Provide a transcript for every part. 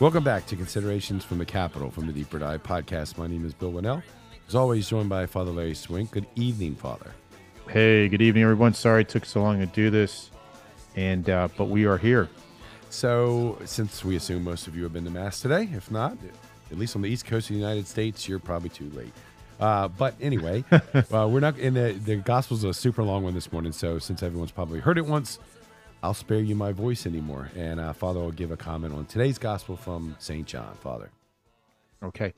Welcome back to Considerations from the Capitol from the Deeper Dive podcast. My name is Bill Wannall. As always, joined by Father Larry Swink. Good evening, Father. Hey, good evening, everyone. Sorry it took so long to do this, and uh, but we are here. So, since we assume most of you have been to Mass today, if not, at least on the East Coast of the United States, you're probably too late. Uh, but anyway, uh, we're not in the the Gospel's a super long one this morning. So, since everyone's probably heard it once, I'll spare you my voice anymore. And uh, Father will give a comment on today's gospel from St. John. Father. Okay.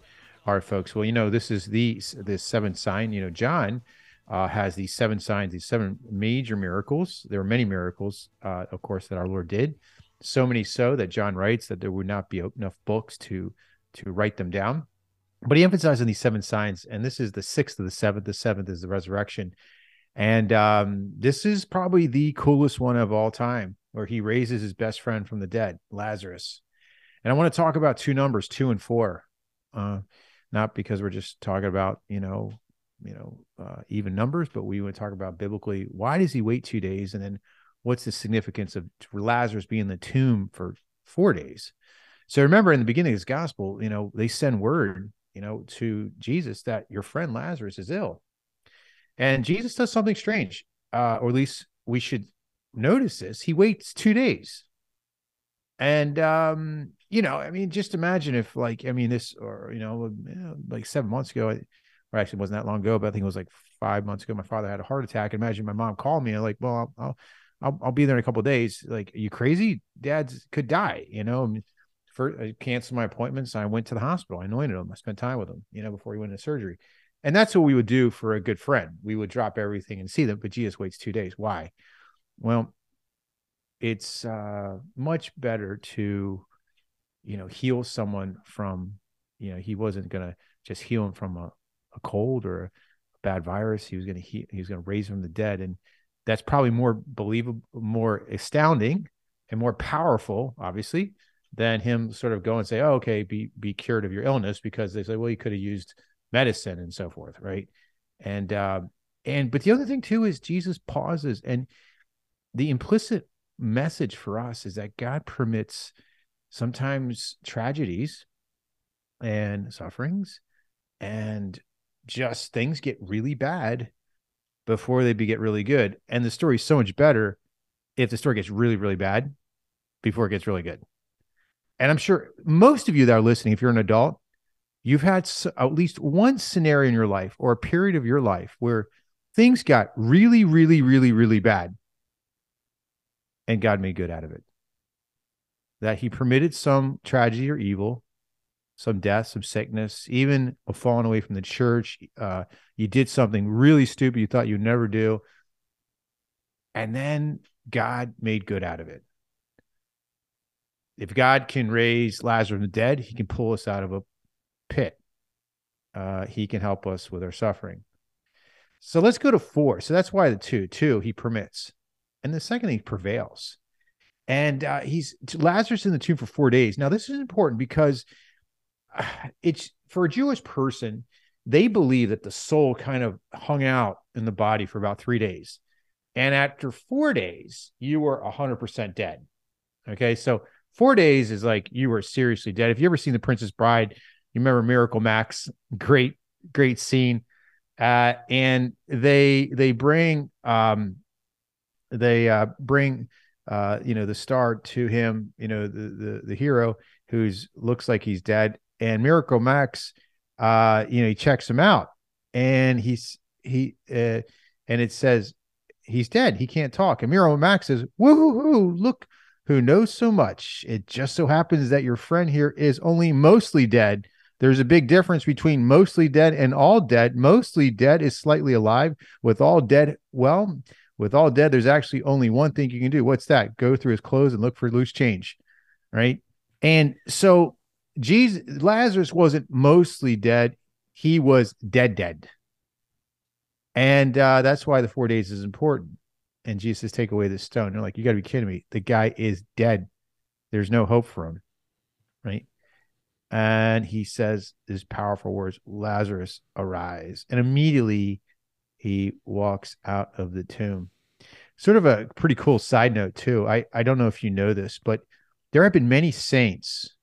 All right, folks. Well, you know, this is the this seventh sign. You know, John uh, has these seven signs, these seven major miracles. There are many miracles, uh, of course, that our Lord did. So many so that John writes that there would not be enough books to to write them down. But he emphasizes these seven signs, and this is the sixth of the seventh. The seventh is the resurrection. And um, this is probably the coolest one of all time, where he raises his best friend from the dead, Lazarus. And I want to talk about two numbers, two and four, uh, not because we're just talking about you know, you know, uh, even numbers, but we want to talk about biblically. Why does he wait two days, and then what's the significance of Lazarus being in the tomb for four days? So remember, in the beginning of his gospel, you know, they send word, you know, to Jesus that your friend Lazarus is ill and Jesus does something strange, uh, or at least we should notice this. He waits two days. And, um, you know, I mean, just imagine if, like, I mean, this, or, you know, like seven months ago, or actually wasn't that long ago, but I think it was like five months ago, my father had a heart attack. And Imagine my mom called me, like, well, I'll, I'll, I'll be there in a couple days. Like, are you crazy? Dad could die, you know? For, I canceled my appointments. I went to the hospital. I anointed him. I spent time with him, you know, before he went into surgery. And that's what we would do for a good friend. We would drop everything and see them, but Jesus waits two days. Why? Well, it's uh, much better to, you know, heal someone from, you know, he wasn't going to just heal him from a, a cold or a bad virus. He was going to he, he was going to raise him from the dead, and that's probably more believable, more astounding, and more powerful, obviously, than him sort of go and say, "Oh, okay, be be cured of your illness," because they say, "Well, you could have used." Medicine and so forth, right? And uh, and but the other thing too is Jesus pauses, and the implicit message for us is that God permits sometimes tragedies and sufferings, and just things get really bad before they get really good. And the story is so much better if the story gets really, really bad before it gets really good. And I'm sure most of you that are listening, if you're an adult, you've had at least one scenario in your life or a period of your life where things got really, really, really, really bad and God made good out of it. That he permitted some tragedy or evil, some death, some sickness, even a falling away from the church. Uh, you did something really stupid you thought you'd never do. And then God made good out of it. If God can raise Lazarus from the dead, he can pull us out of a pit. Uh, he can help us with our suffering. So let's go to four. So that's why the two, two, he permits. And the second, he prevails. And uh, he's Lazarus in the tomb for four days. Now, this is important because it's for a Jewish person, they believe that the soul kind of hung out in the body for about three days. And after four days, you were 100% dead. Okay. So four days is like you were seriously dead. If you ever seen The Princess Bride, you remember Miracle Max? Great, great scene. Uh, and they they bring um, they uh, bring uh, you know the star to him, you know the the the hero who's looks like he's dead, and Miracle Max, uh, you know he checks him out, and he's he uh, and it says he's dead, he can't talk, and Miracle Max says, "Woo look." Who knows so much? It just so happens that your friend here is only mostly dead, there's a big difference between mostly dead and all dead. Mostly dead is slightly alive. With all dead, well, with all dead, there's actually only one thing you can do. What's that? Go through his clothes and look for loose change. Right. And so Jesus Lazarus wasn't mostly dead, he was dead, dead. And uh, that's why the four days is important. And Jesus says, Take away this stone. They're like, You gotta be kidding me. The guy is dead. There's no hope for him. Right and he says his powerful words lazarus arise and immediately he walks out of the tomb sort of a pretty cool side note too i i don't know if you know this but there have been many saints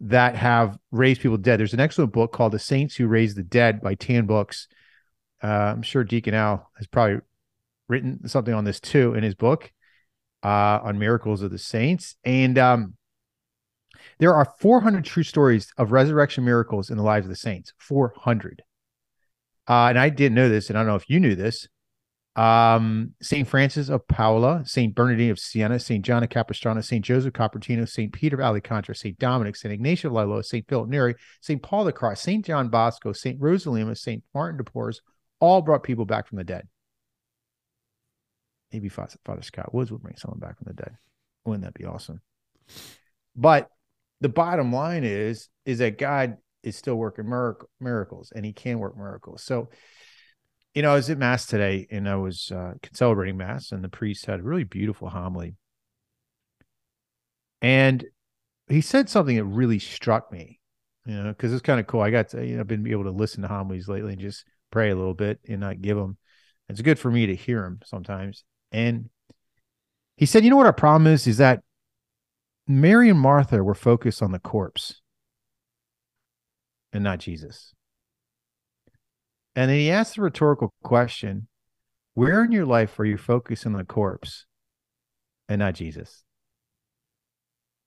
that have raised people dead. There's an excellent book called The Saints Who Raised the Dead by Tan Books. Uh, I'm sure Deacon Al has probably written something on this too in his book uh, on miracles of the saints. And um, there are 400 true stories of resurrection miracles in the lives of the saints. 400. Uh, and I didn't know this, and I don't know if you knew this. Um, St. Francis of Paola, St. Bernardine of Siena, St. John of Capistrano, St. Joseph Cupertino, St. Peter of Alicante, St. Dominic, St. Ignatius of Loyola, St. Philip Neri, St. Paul the Cross, St. John Bosco, St. Rosalima, St. Martin de Porres, all brought people back from the dead. Maybe Father Scott Woods would bring someone back from the dead. Wouldn't that be awesome? But the bottom line is, is that God is still working mirac- miracles and he can work miracles. So, you know, I was at Mass today and I was uh, celebrating Mass, and the priest had a really beautiful homily. And he said something that really struck me, you know, because it's kind of cool. I got to, you know, I've been able to listen to homilies lately and just pray a little bit and not give them. It's good for me to hear them sometimes. And he said, you know what our problem is? Is that Mary and Martha were focused on the corpse and not Jesus. And then he asked the rhetorical question Where in your life are you focusing on the corpse and not Jesus?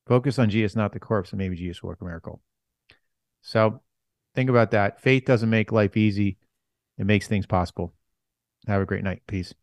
Focus on Jesus, not the corpse, and maybe Jesus will work a miracle. So think about that. Faith doesn't make life easy, it makes things possible. Have a great night. Peace.